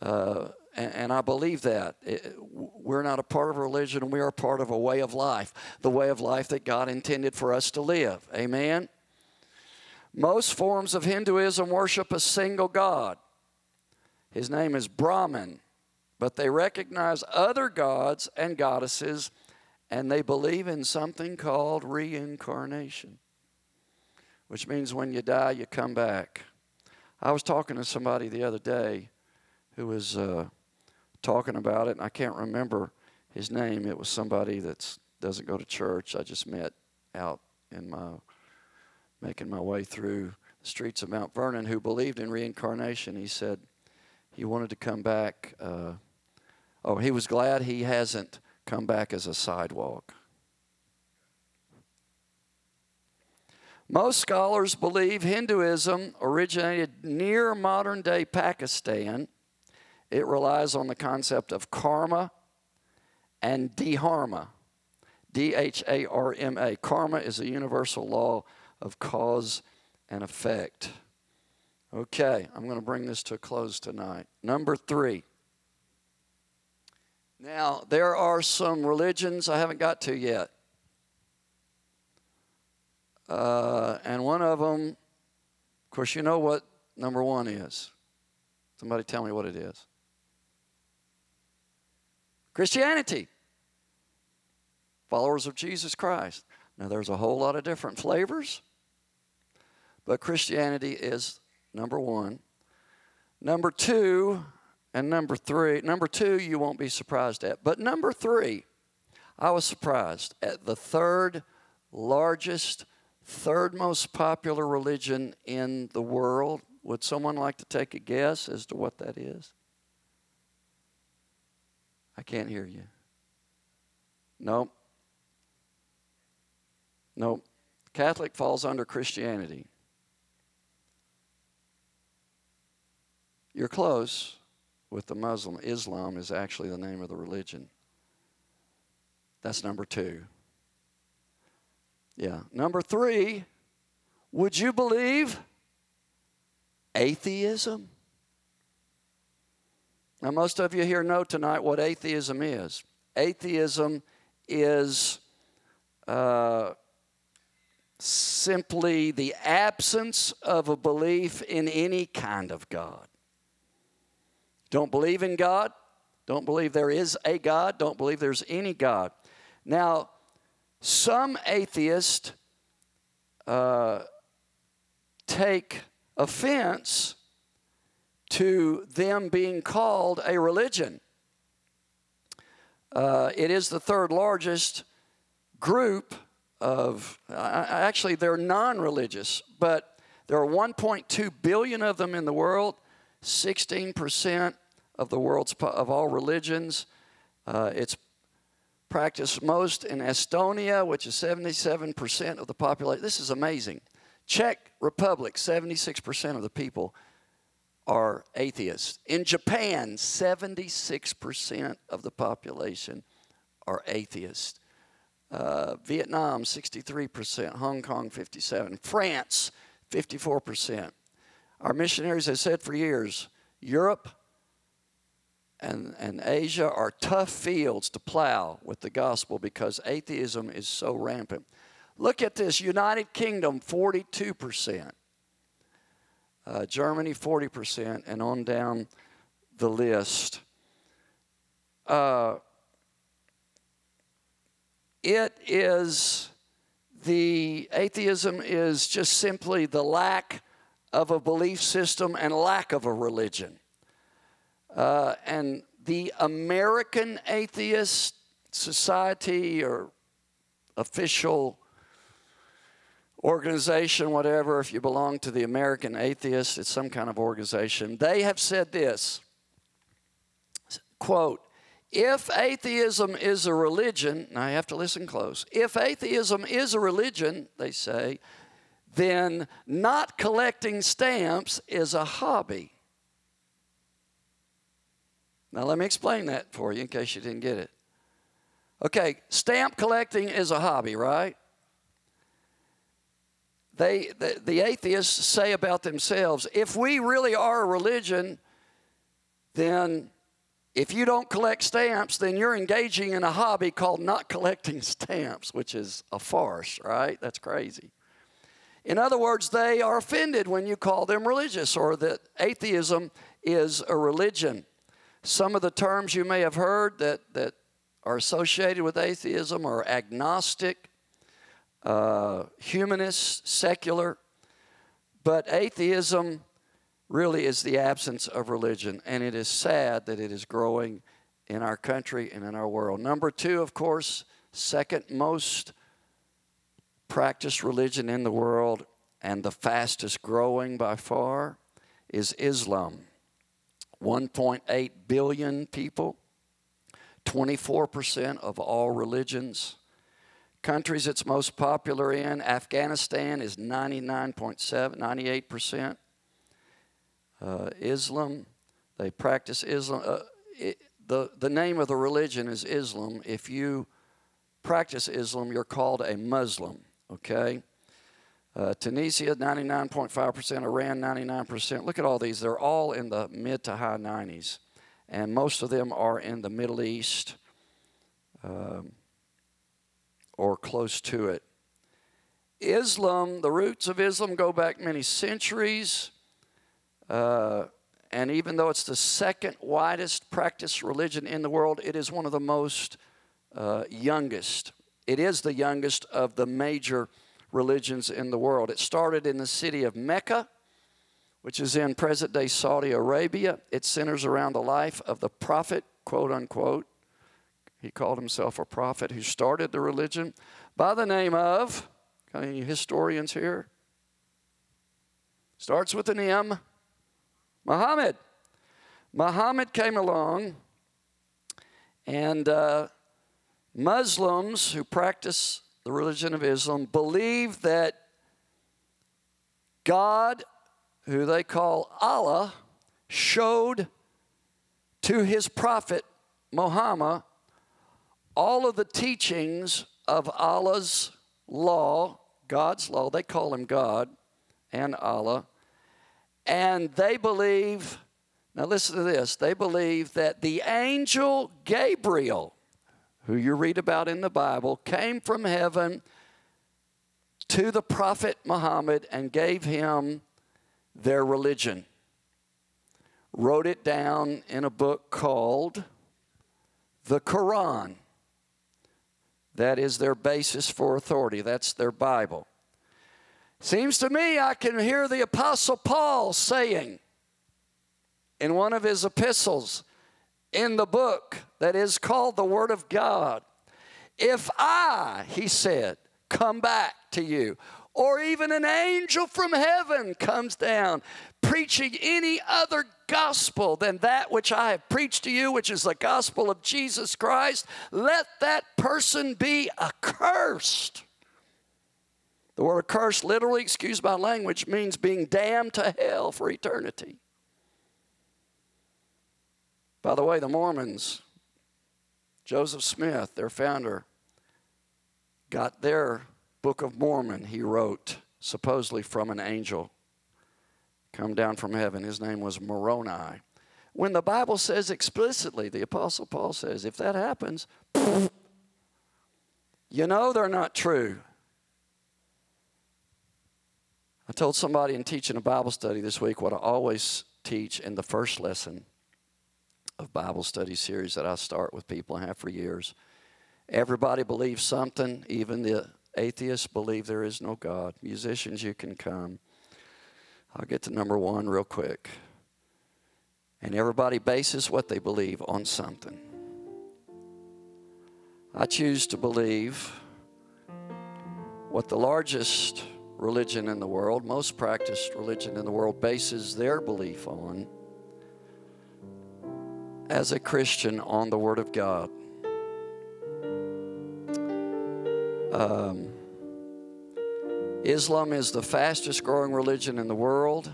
Uh, and, I believe that. We're not a part of a religion, we are part of a way of life, the way of life that God intended for us to live. Amen? Most forms of Hinduism worship a single God. His name is Brahman, but they recognize other gods and goddesses, and they believe in something called reincarnation, which means when you die, you come back. I was talking to somebody the other day who was uh, talking about it, and I can't remember his name. It was somebody that doesn't go to church. I just met out in my making my way through the streets of Mount Vernon who believed in reincarnation. He said he wanted to come back. Uh, oh, he was glad he hasn't come back as a sidewalk. Most scholars believe Hinduism originated near modern day Pakistan. It relies on the concept of karma and dharma. D H A R M A. Karma is a universal law of cause and effect. Okay, I'm going to bring this to a close tonight. Number three. Now, there are some religions I haven't got to yet. Uh, and one of them, of course, you know what number one is. Somebody tell me what it is Christianity. followers of Jesus Christ. Now, there's a whole lot of different flavors, but Christianity is number one. Number two, and number three, number two, you won't be surprised at. But number three, I was surprised at the third largest, third most popular religion in the world. Would someone like to take a guess as to what that is? I can't hear you. Nope. Nope. Catholic falls under Christianity. You're close with the Muslim. Islam is actually the name of the religion. That's number two. Yeah. Number three, would you believe atheism? Now, most of you here know tonight what atheism is. Atheism is uh, simply the absence of a belief in any kind of God. Don't believe in God, don't believe there is a God, don't believe there's any God. Now, some atheists uh, take offense to them being called a religion. Uh, it is the third largest group of, uh, actually, they're non religious, but there are 1.2 billion of them in the world, 16% of the world's, of all religions. Uh, it's practiced most in Estonia, which is 77% of the population. This is amazing. Czech Republic, 76% of the people are atheists. In Japan, 76% of the population are atheists. Uh, Vietnam, 63%. Hong Kong, 57. France, 54%. Our missionaries have said for years, Europe and, and Asia are tough fields to plow with the gospel because atheism is so rampant. Look at this United Kingdom, 42%. Uh, Germany, 40%, and on down the list. Uh, it is the atheism is just simply the lack of a belief system and lack of a religion. Uh, and the American Atheist Society or official organization, whatever, if you belong to the American Atheists, it's some kind of organization, they have said this quote, if atheism is a religion, now you have to listen close. If atheism is a religion, they say, then not collecting stamps is a hobby. Now, let me explain that for you in case you didn't get it. Okay, stamp collecting is a hobby, right? They, the, the atheists say about themselves if we really are a religion, then if you don't collect stamps, then you're engaging in a hobby called not collecting stamps, which is a farce, right? That's crazy. In other words, they are offended when you call them religious or that atheism is a religion. Some of the terms you may have heard that, that are associated with atheism are agnostic, uh, humanist, secular. But atheism really is the absence of religion, and it is sad that it is growing in our country and in our world. Number two, of course, second most practiced religion in the world and the fastest growing by far is Islam. 1.8 billion people, 24% of all religions. Countries it's most popular in, Afghanistan is 99.7, 98%. Uh, Islam, they practice Islam. Uh, it, the, the name of the religion is Islam. If you practice Islam, you're called a Muslim, okay? Uh, Tunisia, 99.5%, Iran, 99%. Look at all these. They're all in the mid to high 90s. And most of them are in the Middle East um, or close to it. Islam, the roots of Islam go back many centuries. Uh, and even though it's the second widest practiced religion in the world, it is one of the most uh, youngest It is the youngest of the major religions in the world. It started in the city of Mecca, which is in present day Saudi Arabia. It centers around the life of the prophet, quote unquote. He called himself a prophet who started the religion by the name of, any historians here? Starts with an M. Muhammad. Muhammad came along, and uh, Muslims who practice the religion of Islam believe that God, who they call Allah, showed to his prophet Muhammad all of the teachings of Allah's law, God's law. They call him God and Allah. And they believe now, listen to this. They believe that the angel Gabriel, who you read about in the Bible, came from heaven to the prophet Muhammad and gave him their religion. Wrote it down in a book called the Quran. That is their basis for authority, that's their Bible. Seems to me I can hear the Apostle Paul saying, in one of his epistles in the book that is called the Word of God. If I, he said, come back to you, or even an angel from heaven comes down preaching any other gospel than that which I have preached to you, which is the gospel of Jesus Christ, let that person be accursed. The word accursed, literally, excuse my language, means being damned to hell for eternity. By the way, the Mormons, Joseph Smith, their founder, got their Book of Mormon, he wrote, supposedly from an angel come down from heaven. His name was Moroni. When the Bible says explicitly, the Apostle Paul says, if that happens, you know they're not true. I told somebody in teaching a Bible study this week what I always teach in the first lesson of Bible study series that I start with people and have for years. Everybody believes something, even the atheists believe there is no God. Musicians, you can come. I'll get to number one real quick. And everybody bases what they believe on something. I choose to believe what the largest religion in the world, most practiced religion in the world, bases their belief on as a Christian on the Word of God. Um, Islam is the fastest growing religion in the world.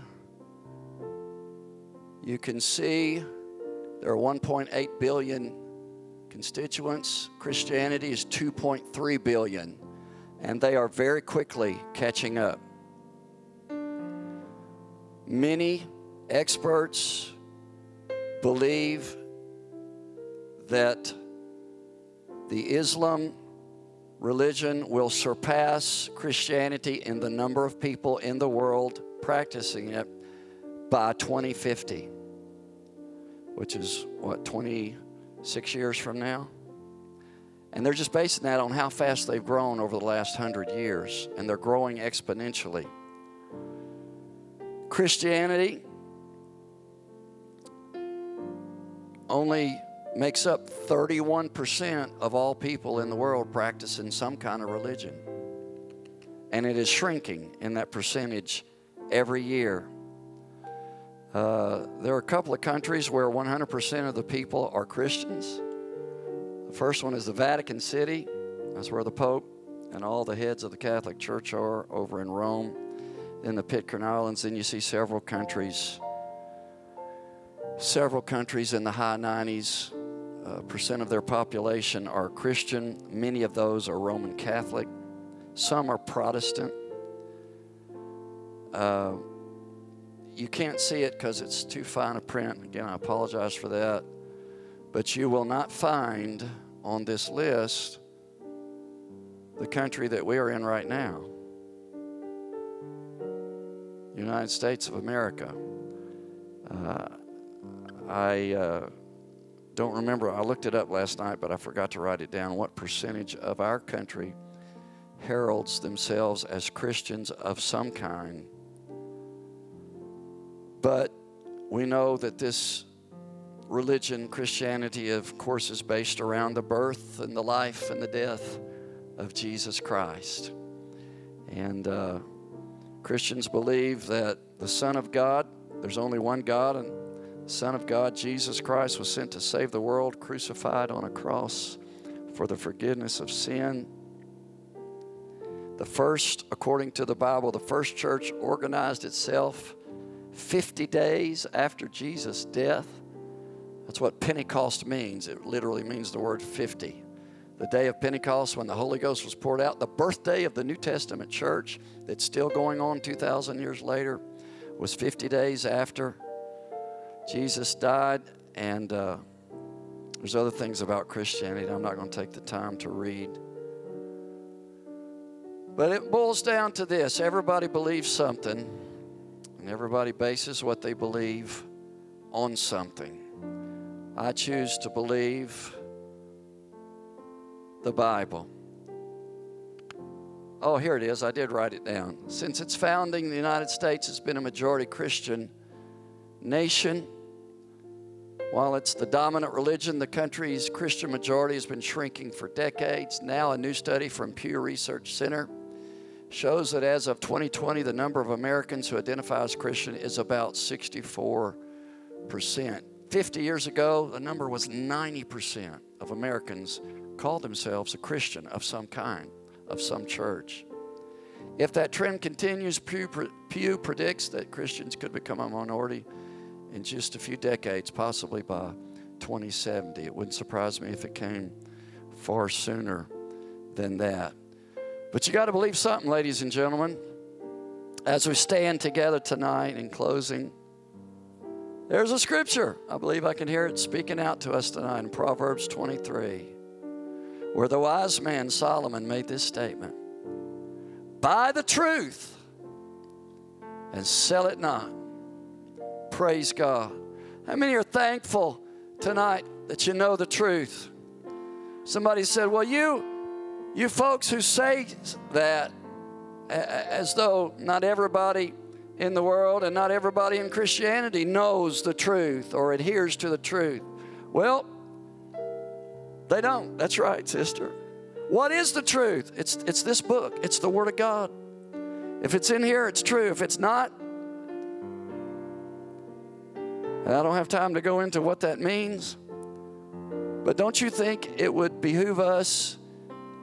You can see there are 1.8 billion constituents. Christianity is 2.3 billion, and they are very quickly catching up. Many experts believe that the Islam religion will surpass Christianity in the number of people in the world practicing it by 2050, which is what, 26 years from now? And they're just basing that on how fast they've grown over the last hundred years, and they're growing exponentially. Christianity only makes up 31% of all people in the world practicing some kind of religion. And it is shrinking in that percentage every year. Uh, there are a couple of countries where 100% of the people are Christians. The first one is the Vatican City. That's where the Pope and all the heads of the Catholic Church are over in Rome. Then the Pitcairn Islands. Then you see several countries, several countries in the high 90s uh, percent of their population are Christian. Many of those are Roman Catholic. Some are Protestant. Uh, you can't see it because it's too fine a print. Again, I apologize for that. But you will not find on this list the country that we are in right now United States of America. Uh, I. Don't remember, I looked it up last night, but I forgot to write it down. What percentage of our country heralds themselves as Christians of some kind? But we know that this religion, Christianity, of course, is based around the birth and the life and the death of Jesus Christ. And uh, Christians believe that the Son of God, there's only one God, and Son of God, Jesus Christ, was sent to save the world, crucified on a cross for the forgiveness of sin. The first, according to the Bible, the first church organized itself 50 days after Jesus' death. That's what Pentecost means. It literally means the word 50 the day of Pentecost when the Holy Ghost was poured out, the birthday of the New Testament church that's still going on 2,000 years later was 50 days after Jesus died. And uh, there's other things about Christianity I'm not going to take the time to read. But it boils down to this everybody believes something, and everybody bases what they believe on something. I choose to believe the Bible. Oh, here it is. I did write it down. Since its founding, the United States has been a majority Christian nation. While it's the dominant religion, the country's Christian majority has been shrinking for decades. Now, a new study from Pew Research Center shows that as of 2020, the number of Americans who identify as Christian is about 64%. 50 years ago, the number was 90% of Americans called themselves a Christian of some kind, of some church. If that trend continues, Pew, Pew predicts that Christians could become a minority in just a few decades, possibly by 2070. It wouldn't surprise me if it came far sooner than that. But you got to believe something, ladies and gentlemen. As we stand together tonight in closing, there's a scripture. I believe I can hear it speaking out to us tonight in Proverbs 23 where the wise man Solomon made this statement Buy the truth and sell it not. Praise God. How many are thankful tonight that you know the truth? Somebody said, Well, you, you folks who say that as though not everybody in the world and not everybody in Christianity knows the truth or adheres to the truth. Well, they don't. That's right, sister. What is the truth? It's, it's this book, it's the Word of God. If it's in here, it's true. If it's not, and I don't have time to go into what that means, but don't you think it would behoove us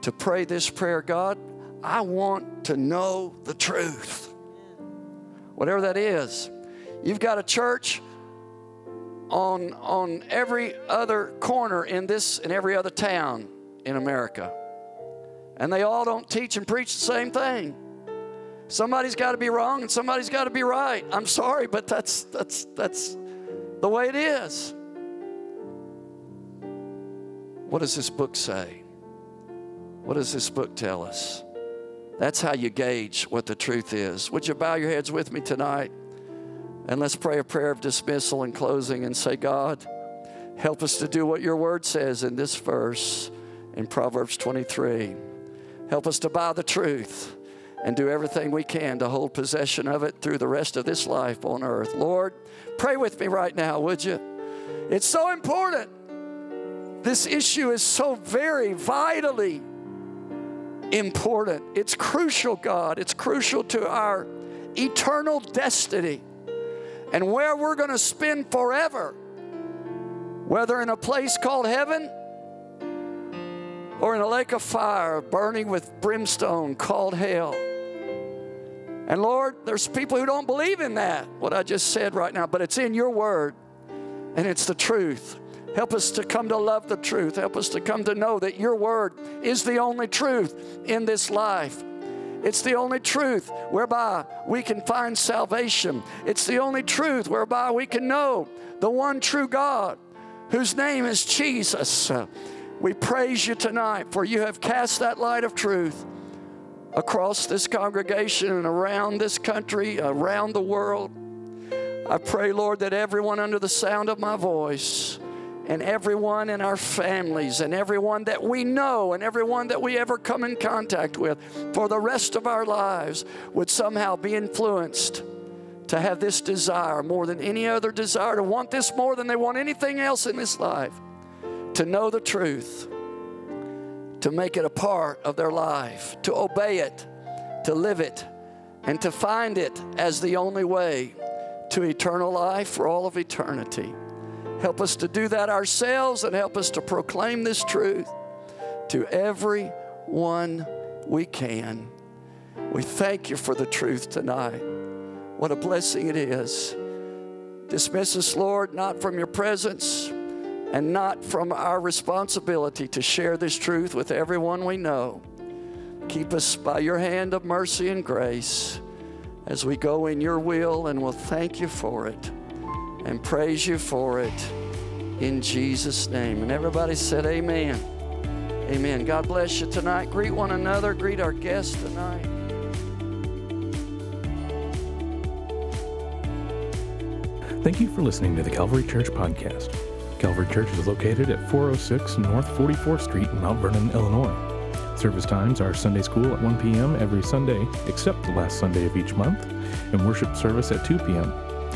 to pray this prayer God, I want to know the truth. Whatever that is. You've got a church on, on every other corner in this and every other town in America. And they all don't teach and preach the same thing. Somebody's got to be wrong and somebody's got to be right. I'm sorry, but that's, that's, that's the way it is. What does this book say? What does this book tell us? That's how you gauge what the truth is. Would you bow your heads with me tonight? And let's pray a prayer of dismissal and closing and say, God, help us to do what your word says in this verse in Proverbs 23. Help us to buy the truth and do everything we can to hold possession of it through the rest of this life on earth. Lord, pray with me right now, would you? It's so important. This issue is so very vitally important. It's crucial, God. It's crucial to our eternal destiny and where we're going to spend forever, whether in a place called heaven or in a lake of fire burning with brimstone called hell. And Lord, there's people who don't believe in that, what I just said right now, but it's in your word and it's the truth. Help us to come to love the truth. Help us to come to know that your word is the only truth in this life. It's the only truth whereby we can find salvation. It's the only truth whereby we can know the one true God whose name is Jesus. We praise you tonight for you have cast that light of truth across this congregation and around this country, around the world. I pray, Lord, that everyone under the sound of my voice and everyone in our families and everyone that we know and everyone that we ever come in contact with for the rest of our lives would somehow be influenced to have this desire more than any other desire, to want this more than they want anything else in this life, to know the truth, to make it a part of their life, to obey it, to live it, and to find it as the only way to eternal life for all of eternity. Help us to do that ourselves and help us to proclaim this truth to everyone we can. We thank you for the truth tonight. What a blessing it is. Dismiss us, Lord, not from your presence and not from our responsibility to share this truth with everyone we know. Keep us by your hand of mercy and grace as we go in your will, and we'll thank you for it and praise you for it in Jesus' name. And everybody said, Amen. Amen. God bless you tonight. Greet one another, greet our guests tonight. Thank you for listening to the Calvary Church podcast. Calvary Church is located at 406 North 44th Street in Mount Vernon, Illinois. Service times are Sunday school at 1 p.m. every Sunday, except the last Sunday of each month, and worship service at 2 p.m.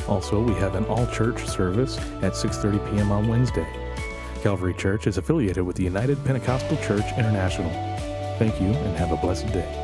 Also, we have an all-church service at 6:30 p.m. on Wednesday. Calvary Church is affiliated with the United Pentecostal Church International. Thank you and have a blessed day.